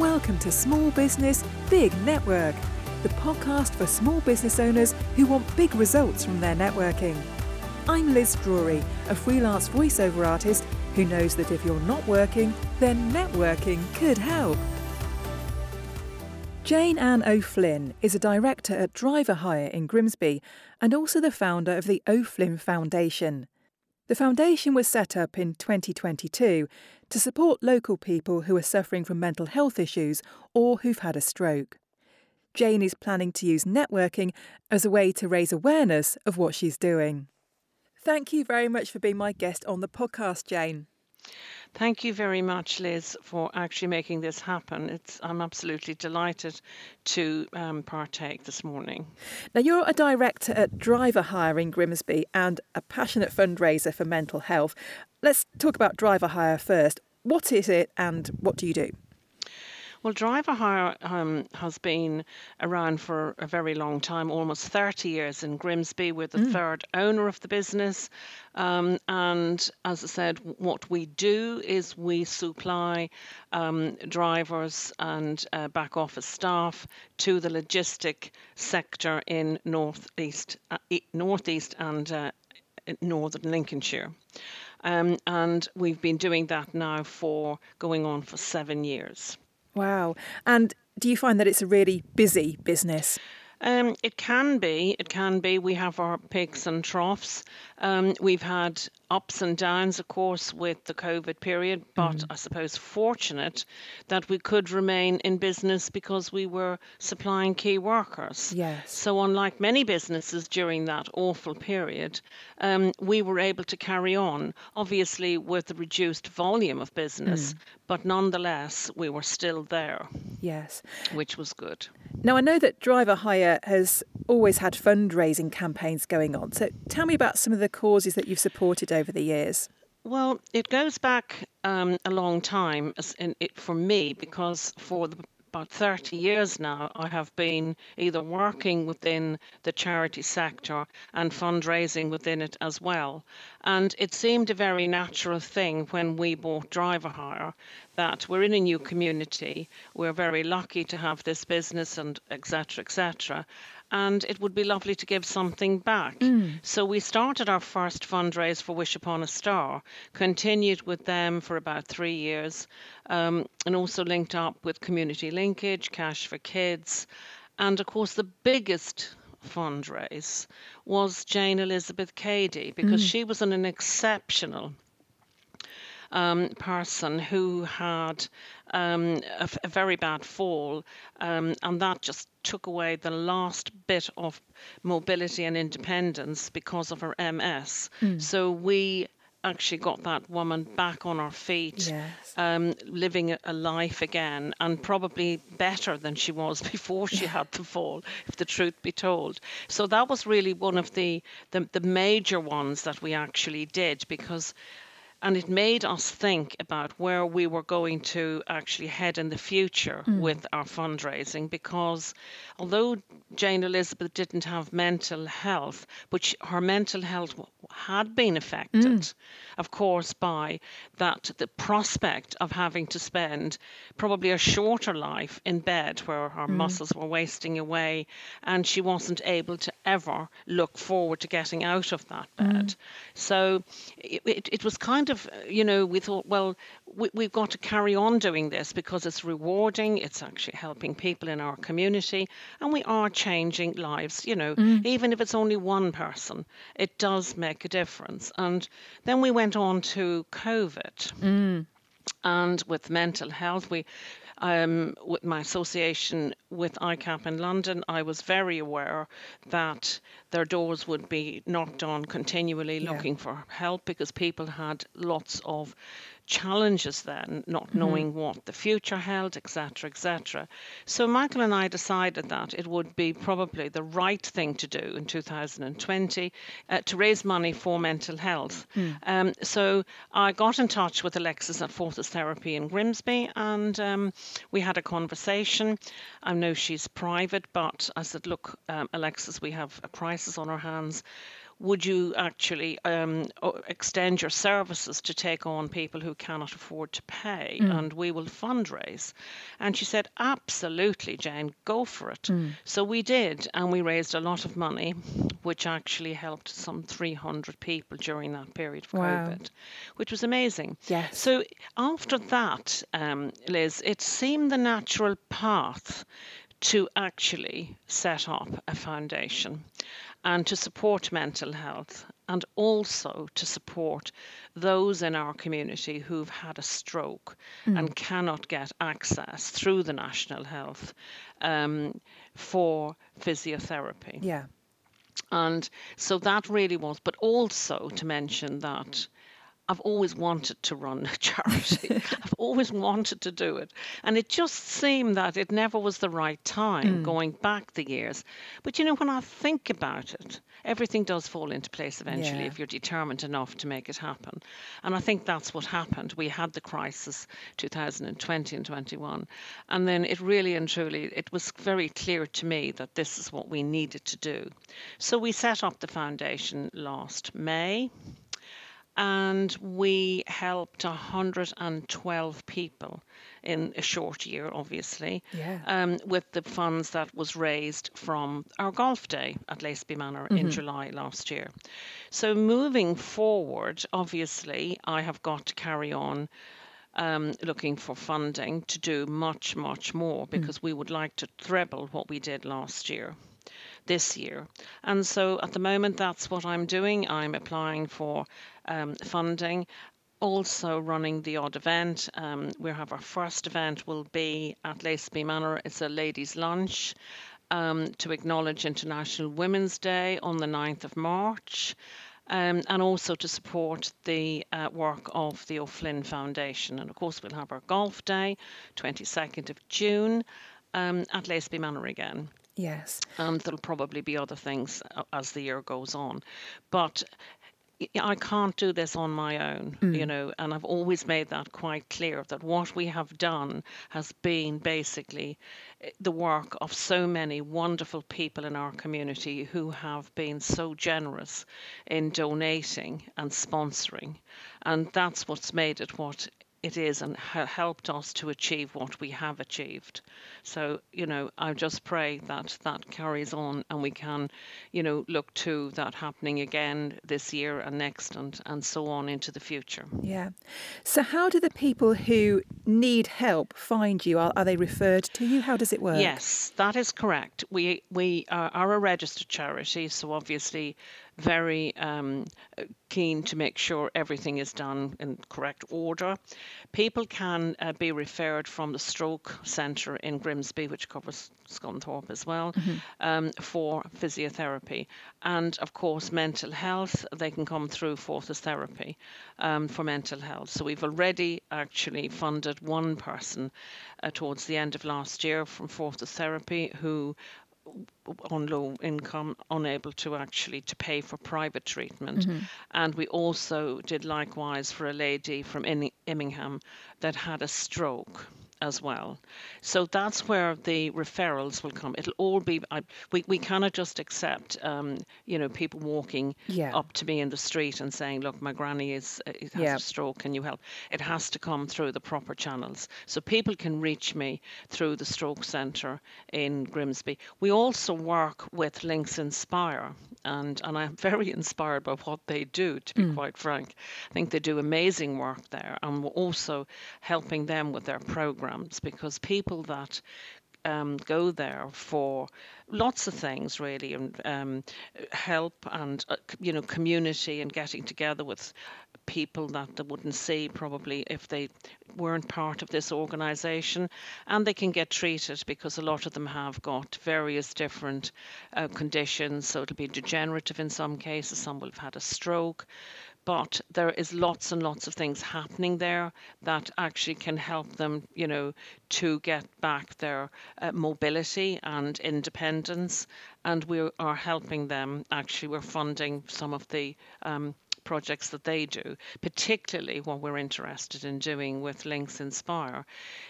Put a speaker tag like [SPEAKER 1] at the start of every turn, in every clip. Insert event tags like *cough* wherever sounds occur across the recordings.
[SPEAKER 1] Welcome to Small Business Big Network, the podcast for small business owners who want big results from their networking. I'm Liz Drury, a freelance voiceover artist who knows that if you're not working, then networking could help. Jayne Ann O'Flynn is a director at Driver Hire in Grimsby and also the founder of the O'Flynn Foundation. The foundation was set up in 2022 to support local people who are suffering from mental health issues or who've had a stroke. Jayne is planning to use networking as a way to raise awareness of what she's doing. Thank you very much for being my guest on the podcast, Jayne.
[SPEAKER 2] Thank you very much, Liz, for actually making this happen. It's, I'm absolutely delighted to um, partake this morning.
[SPEAKER 1] Now, you're a director at Driver Hire in Grimsby and a passionate fundraiser for mental health. Let's talk about Driver Hire first. What is it and what do you do?
[SPEAKER 2] Well, driver hire um, has been around for a very long time, almost 30 years in Grimsby. We're the mm. third owner of the business. Um, and as I said, what we do is we supply um, drivers and uh, back office staff to the logistic sector in northeast, uh, northeast and uh, northern Lincolnshire. Um, and we've been doing that now for going on for seven years.
[SPEAKER 1] Wow. And do you find that it's a really busy business?
[SPEAKER 2] Um, it can be. It can be. We have our peaks and troughs. Um, we've had ups and downs, of course, with the COVID period, but mm. I suppose fortunate that we could remain in business because we were supplying key workers.
[SPEAKER 1] Yes.
[SPEAKER 2] So, unlike many businesses during that awful period, um, we were able to carry on, obviously with the reduced volume of business, mm. but nonetheless, we were still there.
[SPEAKER 1] Yes.
[SPEAKER 2] Which was good.
[SPEAKER 1] Now, I know that Driver Hire has always had fundraising campaigns going on. So, tell me about some of the causes that you've supported over the years.
[SPEAKER 2] Well, it goes back um, a long time it, for me because for the about 30 years now, I have been either working within the charity sector and fundraising within it as well. And it seemed a very natural thing when we bought Driver Hire that we're in a new community, we're very lucky to have this business and etc. etc and it would be lovely to give something back. Mm. So we started our first fundraise for Wish Upon a Star, continued with them for about three years, um, and also linked up with Community Linkage, Cash for Kids, and of course the biggest fundraise was Jane Elizabeth Cady because mm. she was an, an exceptional um, person who had um, a, a, very bad fall, um, and that just took away the last bit of mobility and independence because of her MS. Mm. So we actually got that woman back on her feet,
[SPEAKER 1] yes.
[SPEAKER 2] um, living a life again, and probably better than she was *laughs* before she had the fall, if the truth be told. So that was really one of the, the, the major ones that we actually did because and it made us think about where we were going to actually head in the future mm. with our fundraising because although Jane Elizabeth didn't have mental health, but she, her mental health had been affected, mm. of course, by that the prospect of having to spend probably a shorter life in bed where her mm. muscles were wasting away and she wasn't able to ever look forward to getting out of that bed. Mm. So it, it, it was kind of, you know, we thought, well, we, we've got to carry on doing this because it's rewarding, it's actually helping people in our community, and we are changing lives, you know, mm. even if it's only one person, it does make a difference. And then we went on to COVID. Mm. And with mental health, we um, with my association with ICAP in London, I was very aware that their doors would be knocked on continually yeah. looking for help because people had lots of challenges then, not mm-hmm. knowing what the future held, etc., etc. So Michael and I decided that it would be probably the right thing to do in 2020 uh, to raise money for mental health. Mm. Um, so I got in touch with Alexis at Fortis Therapy in Grimsby, and um, we had a conversation. I know she's private, but I said, look, um, Alexis, we have a crisis on our hands would you actually um, extend your services to take on people who cannot afford to pay mm. and we will fundraise? And she said, Absolutely, Jayne, go for it. Mm. So we did, and we raised a lot of money, which actually helped some 300 people during that period of wow. COVID, which was amazing.
[SPEAKER 1] Yes.
[SPEAKER 2] So after that, um, Liz, it seemed the natural path to actually set up a foundation and to support mental health and also to support those in our community who've had a stroke mm. and cannot get access through the National Health um, for physiotherapy.
[SPEAKER 1] Yeah.
[SPEAKER 2] And so that really was, but also to mention that I've always wanted to run a *laughs* charity. *laughs* I've always wanted to do it. And it just seemed that it never was the right time mm. going back the years. But you know, when I think about it, everything does fall into place eventually yeah. if you're determined enough to make it happen. And I think that's what happened. We had the crisis 2020 and 21. And then it really and truly, it was very clear to me that this is what we needed to do. So we set up the foundation last May and we helped 112 people in a short year, obviously,
[SPEAKER 1] yeah.
[SPEAKER 2] um, with the funds that was raised from our golf day at Laceby Manor mm-hmm. in July last year. So moving forward, obviously, I have got to carry on. Um, looking for funding to do much, much more mm. because mm. we would like to treble what we did last year this year. And so at the moment, that's what I'm doing. I'm applying for um, funding. Also running the odd event. Um, we have our first event will be at Laceby Manor. It's a ladies' lunch um, to acknowledge International Women's Day on the 9th of March. Um, and also to support the uh, work of the O'Flynn Foundation. And of course, we'll have our golf day, 22nd of June, um, at Laceby Manor again.
[SPEAKER 1] Yes.
[SPEAKER 2] And there'll probably be other things uh, as the year goes on. But I can't do this on my own, mm. you know, and I've always made that quite clear that what we have done has been basically eh, the work of so many wonderful people in our community who have been so generous in donating and sponsoring. And that's what's made it what it is and helped us to achieve what we have achieved. So, you know, I just pray that that carries on and we can, you know, look to that happening again this year and next and, and so on into the future.
[SPEAKER 1] Yeah. So, how do the people who need help find you? Are, are they referred to you? How does it work?
[SPEAKER 2] Yes, that is correct. We, we are, are a registered charity, so obviously very um, keen to make sure everything is done in correct order. People can uh, be referred from the stroke centre in Grimsby, which covers Scunthorpe as well, mm-hmm. um, for physiotherapy. And of course, mental health, they can come through Fortis Therapy um, for mental health. So we've already actually funded one person uh, towards the end of last year from Fortis Therapy who on low income, unable to actually to pay for private treatment. Mm-hmm. And we also did likewise for a lady from Immingham that had a stroke as well. So that's where the referrals will come. It'll all be I, we we cannot just accept um, you know people walking
[SPEAKER 1] yeah.
[SPEAKER 2] up to me in the street and saying, "Look, my granny is uh, has yeah. a stroke. Can you help?" It has to come through the proper channels. So people can reach me through the stroke centre in Grimsby. We also work with Lincs Inspire, and and I'm *laughs* very inspired by what they do. To be mm. quite frank, I think they do amazing work there, and we're also helping them with their program programs because people that um, go there for lots of things really and um, help and uh, you know community and getting together with people that they wouldn't see probably if they weren't part of this organization. And they can get treated because a lot of them have got various different uh, conditions. So it'll be degenerative in some cases some will have had a stroke but there is lots and lots of things happening there that actually can help them, you know, to get back their uh, mobility and independence. And we are helping them. Actually, we're funding some of the um, projects that they do, particularly what we're interested in doing with Lincs Inspire,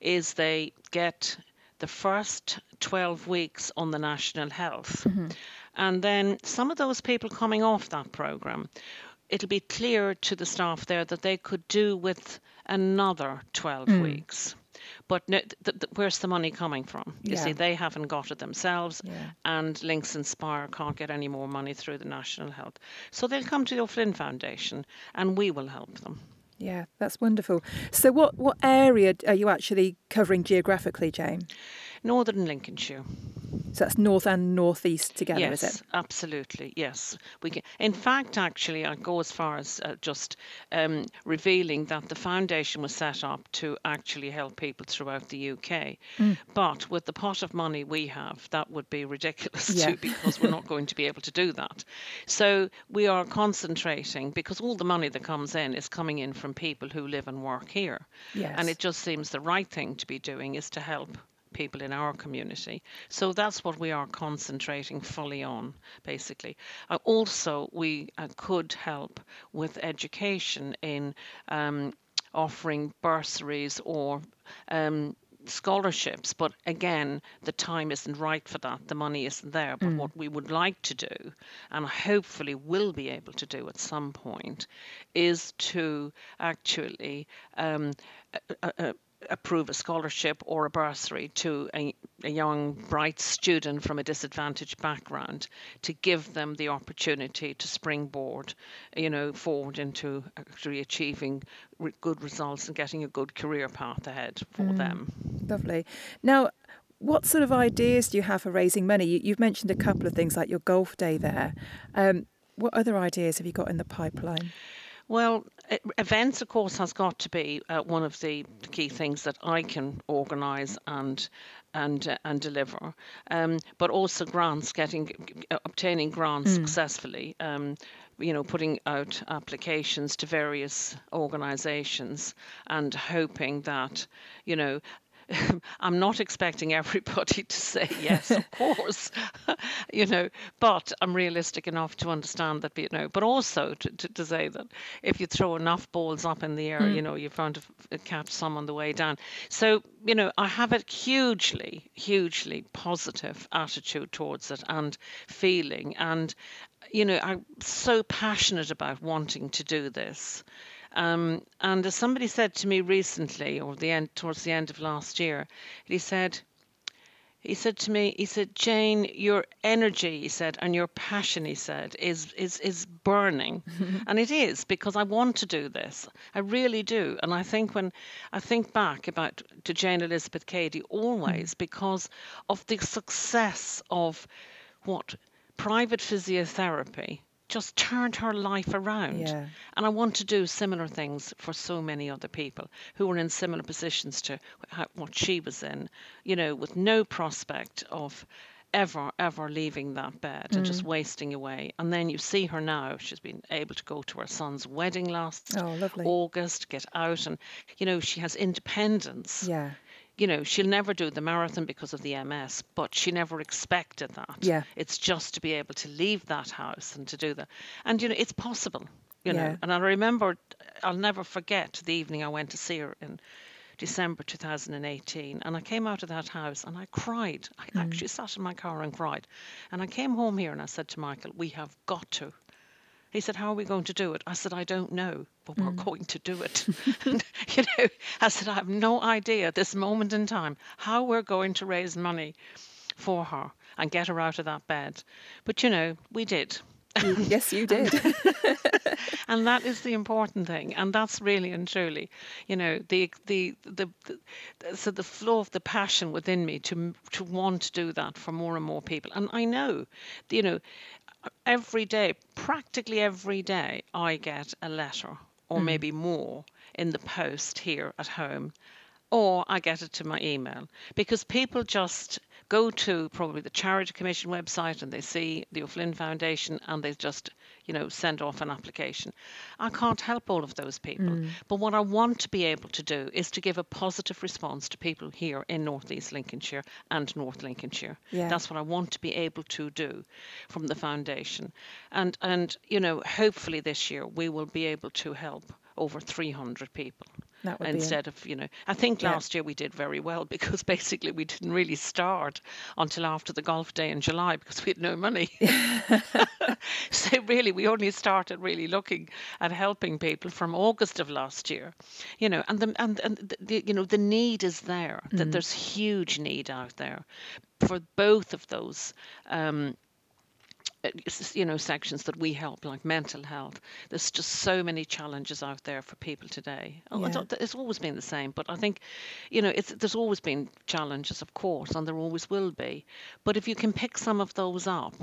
[SPEAKER 2] is they get the first 12 weeks on the national health. Mm-hmm And then some of those people coming off that program, it'll be clear to the staff there that they could do with another 12 mm. weeks. But no, th- th- where's the money coming from? You yeah. see, they haven't got it themselves, yeah. and Lincs Inspire can't get any more money through the National Health. So they'll come to the O'Flynn Foundation, and we will help them.
[SPEAKER 1] Yeah, that's wonderful. So, what, what area are you actually covering geographically, Jayne?
[SPEAKER 2] Northern Lincolnshire.
[SPEAKER 1] So that's north and northeast together,
[SPEAKER 2] yes,
[SPEAKER 1] is it?
[SPEAKER 2] absolutely. Yes, we can. In fact, actually, I go as far as uh, just um, revealing that the foundation was set up to actually help people throughout the UK. Mm. But with the pot of money we have, that would be ridiculous yeah. too, because we're not going to be able to do that. So we are concentrating because all the money that comes in is coming in from people who live and work here. Yes. And it just seems the right thing to be doing is to help people in our community. So that's what we are concentrating fully on, basically. Uh, also, we uh, could help with education in um, offering bursaries or um, scholarships, but again, the time isn't right for that. The money isn't there. But mm. what we would like to do, and hopefully will be able to do at some point, is to actually um, uh, uh, approve a scholarship or a bursary to a, a, young, bright student from a disadvantaged background to give them the opportunity to springboard, you know, forward into actually achieving re- good results and getting a good career path ahead for mm, them.
[SPEAKER 1] Lovely. Now, what sort of ideas do you have for raising money? You, have mentioned a couple of things like your golf day there. Um, what other ideas have you got in the pipeline?
[SPEAKER 2] Well, events, of course, has got to be uh, one of the key things that I can organise and and uh, and deliver. Um, but also grants, getting uh, obtaining grants mm. successfully. Um, you know, putting out applications to various organisations and hoping that, you know, *laughs* I'm not expecting everybody to say yes, of *laughs* course, *laughs* you know, but I'm realistic enough to understand that, you know, but also to, to, to say that if you throw enough balls up in the air, mm. you know, you're bound to catch some on the way down. So, you know, I have a hugely, hugely positive attitude towards it and feeling. And, you know, I'm so passionate about wanting to do this. Um, and as somebody said to me recently, or the end towards the end of last year, he said, he said to me, he said, Jayne, your energy, he said, and your passion, he said, is is is burning, *laughs* and it is because I want to do this. I really do, and I think when I think back about to Jane Elizabeth Cady, always mm. because of the success of what private physiotherapy just turned her life around. Yeah. And I want to do similar things for so many other people who are in similar positions to what she was in, you know, with no prospect of ever, ever leaving that bed mm. and just mm. wasting away. And then you see her now. She's been able to go to her son's wedding last oh, August, get out, and you know she has independence.
[SPEAKER 1] Yeah
[SPEAKER 2] you know, she'll never do the marathon because of the MS, but she never expected that.
[SPEAKER 1] Yeah.
[SPEAKER 2] It's just to be able to leave that house and to do that. And, you know, it's possible, you yeah. know. And I remember, I'll never forget the evening I went to see her in December 2018. And I came out of that house and I cried. I mm. actually sat in my car and cried. And I came home here and I said to Michael, we have got to he said, How are we going to do it? I said, I don't know, but we're mm. going to do it. and, *laughs* *laughs* you know, I said, I have no idea at this moment in time how we're going to raise money for her and get her out of that bed. But, you know, we did.
[SPEAKER 1] yes, you *laughs* did.
[SPEAKER 2] and that is the important thing, and that's really and truly, you know, the, the the the, so the flow of the passion within me to to want to do that for more and more people. And I know, you know, every day, practically every day, I get a letter or mm. maybe more in the post here at home, or I get it to my email because people just go to probably the Charity Commission website and they see the O'Flynn Foundation and they just, you know, send off an application. I can't help all of those people. Mm. But what I want to be able to do is to give a positive response to people here in Northeast Lincolnshire and North Lincolnshire. Yeah. That's what I want to be able to do from the foundation. And and you know, hopefully this year we will be able to help over 300 people
[SPEAKER 1] That would be
[SPEAKER 2] instead of you know i think
[SPEAKER 1] Yeah.
[SPEAKER 2] last year we did very well *laughs* because basically we didn't really start until after the golf day in july because we had no money. *laughs* *laughs* So really we only started really looking at helping people from august of last year you know and the and, and the, the you know the need is there that there's huge need out there for both of those um, Uh, you know sections that we help like mental health there's just so many challenges out there for people today Oh,
[SPEAKER 1] Yeah.
[SPEAKER 2] it's always been the same but i think you know it's there's always been challenges of course and there always will be but if you can pick some of those up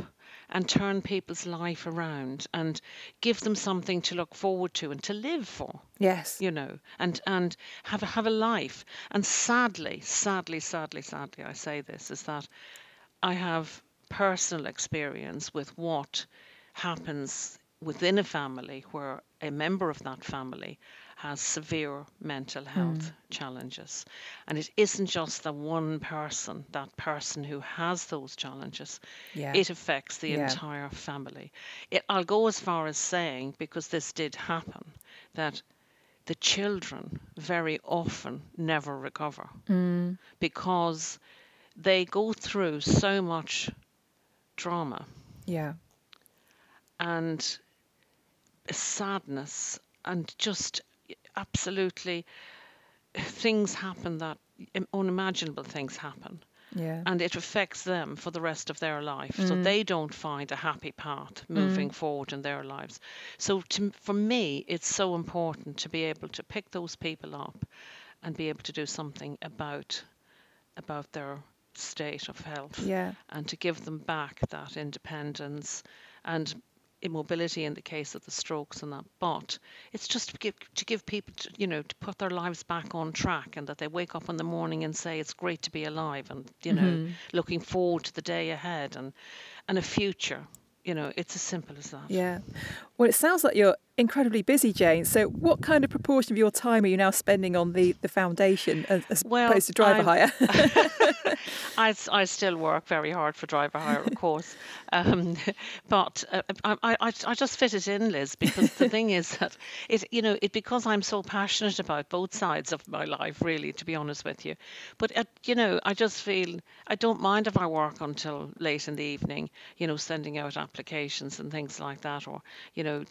[SPEAKER 2] and turn people's life around and give them something to look forward to and to live for
[SPEAKER 1] Yes.
[SPEAKER 2] you know, and and have a, have a life. And sadly, sadly, sadly, sadly, I say this is that I have personal experience with what happens within a family where a member of that family has severe mental hmm. health challenges. And it isn't just the one person, that person who has those challenges.
[SPEAKER 1] Yeah.
[SPEAKER 2] It affects the
[SPEAKER 1] Yeah.
[SPEAKER 2] entire family. It, I'll go as far as saying, because this did happen, that the children very often never recover hmm. because they go through so much drama.
[SPEAKER 1] Yeah.
[SPEAKER 2] and sadness and just absolutely things happen that unimaginable things happen.
[SPEAKER 1] Yeah.
[SPEAKER 2] and it affects them for the rest of their life. So mm. they don't find a happy path moving mm. forward in their lives. So to, for me it's so important to be able to pick those people up and be able to do something about about their state of health
[SPEAKER 1] Yeah.
[SPEAKER 2] and to give them back that independence and immobility in the case of the strokes and that but it's just to give to give people to, you know to put their lives back on track and that they wake up in the morning and say it's great to be alive and you know mm-hmm. looking forward to the day ahead and and a future you know it's as simple as that
[SPEAKER 1] Yeah. Well, it sounds like you're incredibly busy, Jayne. So, what kind of proportion of your time are you now spending on the, the foundation as,
[SPEAKER 2] Well,
[SPEAKER 1] opposed to driver
[SPEAKER 2] I'm-
[SPEAKER 1] hire? *laughs* *laughs*
[SPEAKER 2] I still work very hard for driver hire, of course, um, *laughs* but uh, I, I, I I just fit it in, Liz, because the thing is that it you know it because I'm so passionate about both sides of my life, really, to be honest with you. But uh, you know, I just feel I don't mind if I work until late in the evening, you know, sending out applications and things like that, or you know,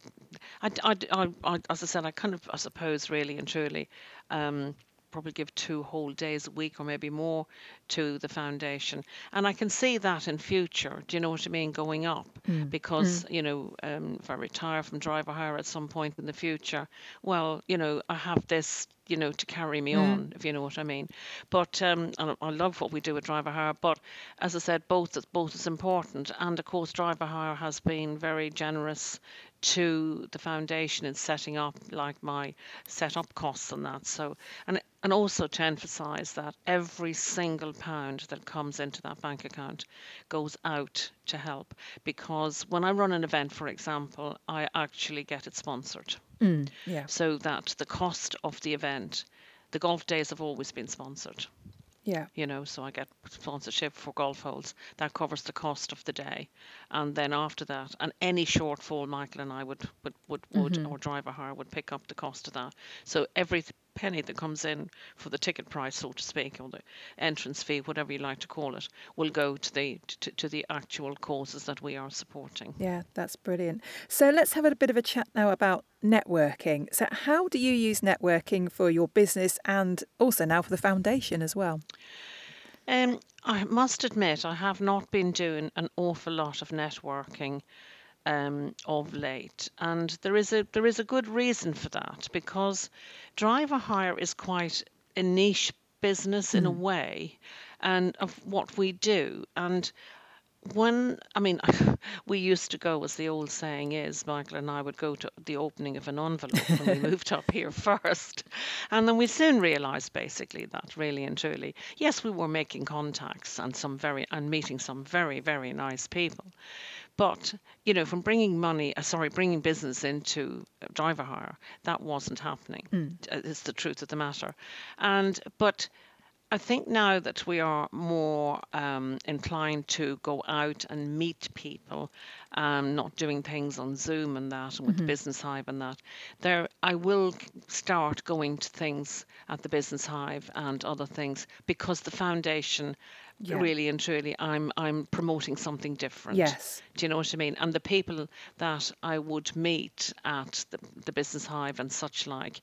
[SPEAKER 2] I, I, I, I- as I said, I kind of I suppose really and truly. Um, probably give two whole days a week or maybe more to the foundation. And i can see that in future. Do you know what i mean? Going up. Because you know um, if i retire from driver hire at some point in the future well you know i have this you know to carry me on if you know what i mean. But um, i love what we do with driver hire but as i said both both is important. And of course driver hire has been very generous to the foundation in setting up like my setup costs and that. So and and also to emphasize that every single pound that comes into that bank account goes out to help. Because when i run an event for example i actually get it sponsored
[SPEAKER 1] Mm, yeah.
[SPEAKER 2] so that the cost of the event the golf days have always been sponsored
[SPEAKER 1] Yeah.
[SPEAKER 2] you know, so I get sponsorship for golf holes. That covers the cost of the day, and then after that, and any shortfall, Michael and I would would would, would or driver hire would pick up the cost of that. So every penny that comes in for the ticket price, so to speak, or the entrance fee, whatever you like to call it, will go to the to, to the actual causes that we are supporting.
[SPEAKER 1] Yeah, that's brilliant. So let's have a bit of a chat now about networking. So, how do you use networking for your business and also now for the foundation as well?
[SPEAKER 2] Um, I must admit, I have not been doing an awful lot of networking um, of late, and there is a there is a good reason for that because driver hire is quite a niche business in a way, and of what we do, and when I mean, *laughs* we used to go, as the old saying is, Michael and I would go to the opening of an envelope when we *laughs* moved up here first, and then we soon realised basically that really and truly, yes, we were making contacts and some very and meeting some very very nice people, but you know, from bringing money, uh, sorry, bringing business into uh, driver hire, that wasn't happening. It's the truth of the matter, and but I think now that we are more um, inclined to go out and meet people, um, not doing things on Zoom and that, and with the Business Hive and that, there I will start going to things at the Business Hive and other things because the foundation.
[SPEAKER 1] Yeah.
[SPEAKER 2] Really and truly, I'm I'm promoting something different.
[SPEAKER 1] Yes.
[SPEAKER 2] Do you know what I mean? And the people that I would meet at the, the Business Hive and such like,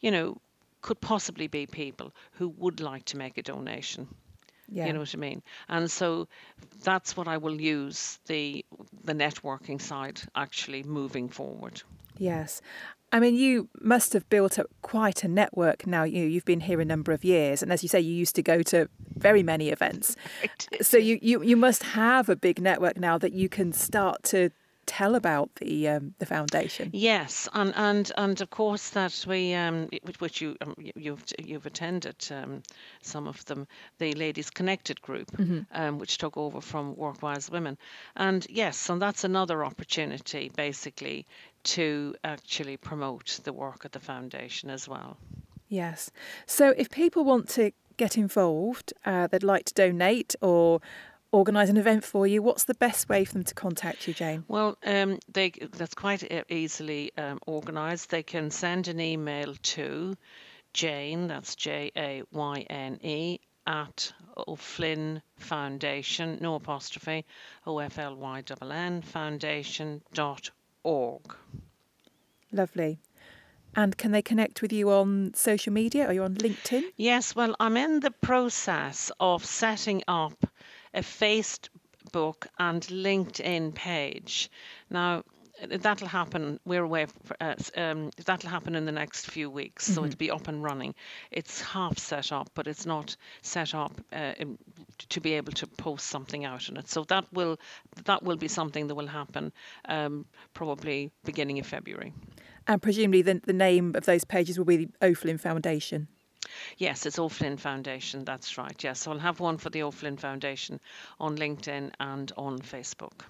[SPEAKER 2] you know, could possibly be people who would like to make a donation.
[SPEAKER 1] Yeah.
[SPEAKER 2] You know what I mean? And so that's what I will use the the networking side actually moving forward.
[SPEAKER 1] Yes. I mean, you must have built up quite a network now. You you've been here a number of years, and as you say, you used to go to very many events. *laughs* So you, you, you must have a big network now that you can start to tell about the um, the foundation.
[SPEAKER 2] Yes, and and and of course that we um, which, you um, you- you've you've attended um, some of them, the Ladies Connected group, um, which took over from Workwise Women, and yes, and that's another opportunity basically to actually promote the work of the foundation as well.
[SPEAKER 1] Yes. So if people want to get involved, uh, they'd like to donate or organise an event for you, what's the best way for them to contact you, Jayne?
[SPEAKER 2] Well, um, they that's quite easily um, organised. They can send an email to Jayne, that's J A Y N E, at O'Flynn Foundation, no apostrophe, O F L Y N N, foundation dot org.
[SPEAKER 1] Lovely. And can they connect with you on social media? Are you on LinkedIn?
[SPEAKER 2] Yes, well, I'm in the process of setting up a Facebook and LinkedIn page. Now, that'll happen. We're away. For, uh, um, that'll happen in the next few weeks, so it'll be up and running. It's half set up, but it's not set up uh, in- to be able to post something out on it. So that will that will be something that will happen um, probably beginning of February.
[SPEAKER 1] And presumably the, the name of those pages will be the O'Flynn Foundation.
[SPEAKER 2] Yes, it's O'Flynn Foundation. That's right. Yes, so I'll have one for the O'Flynn Foundation on LinkedIn and on Facebook.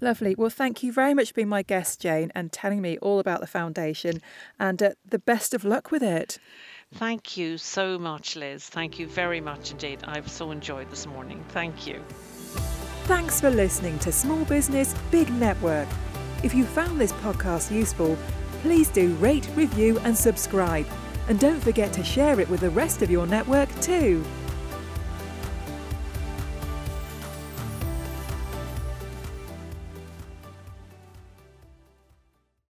[SPEAKER 1] Lovely. Well, thank you very much for being my guest, Jayne, and telling me all about the foundation. And uh, the best of luck with it.
[SPEAKER 2] Thank you so much, Liz. Thank you very much indeed. I've so enjoyed this morning. Thank you.
[SPEAKER 1] Thanks for listening to Small Business Big Network. If you found this podcast useful, please do rate, review, and subscribe. And don't forget to share it with the rest of your network too.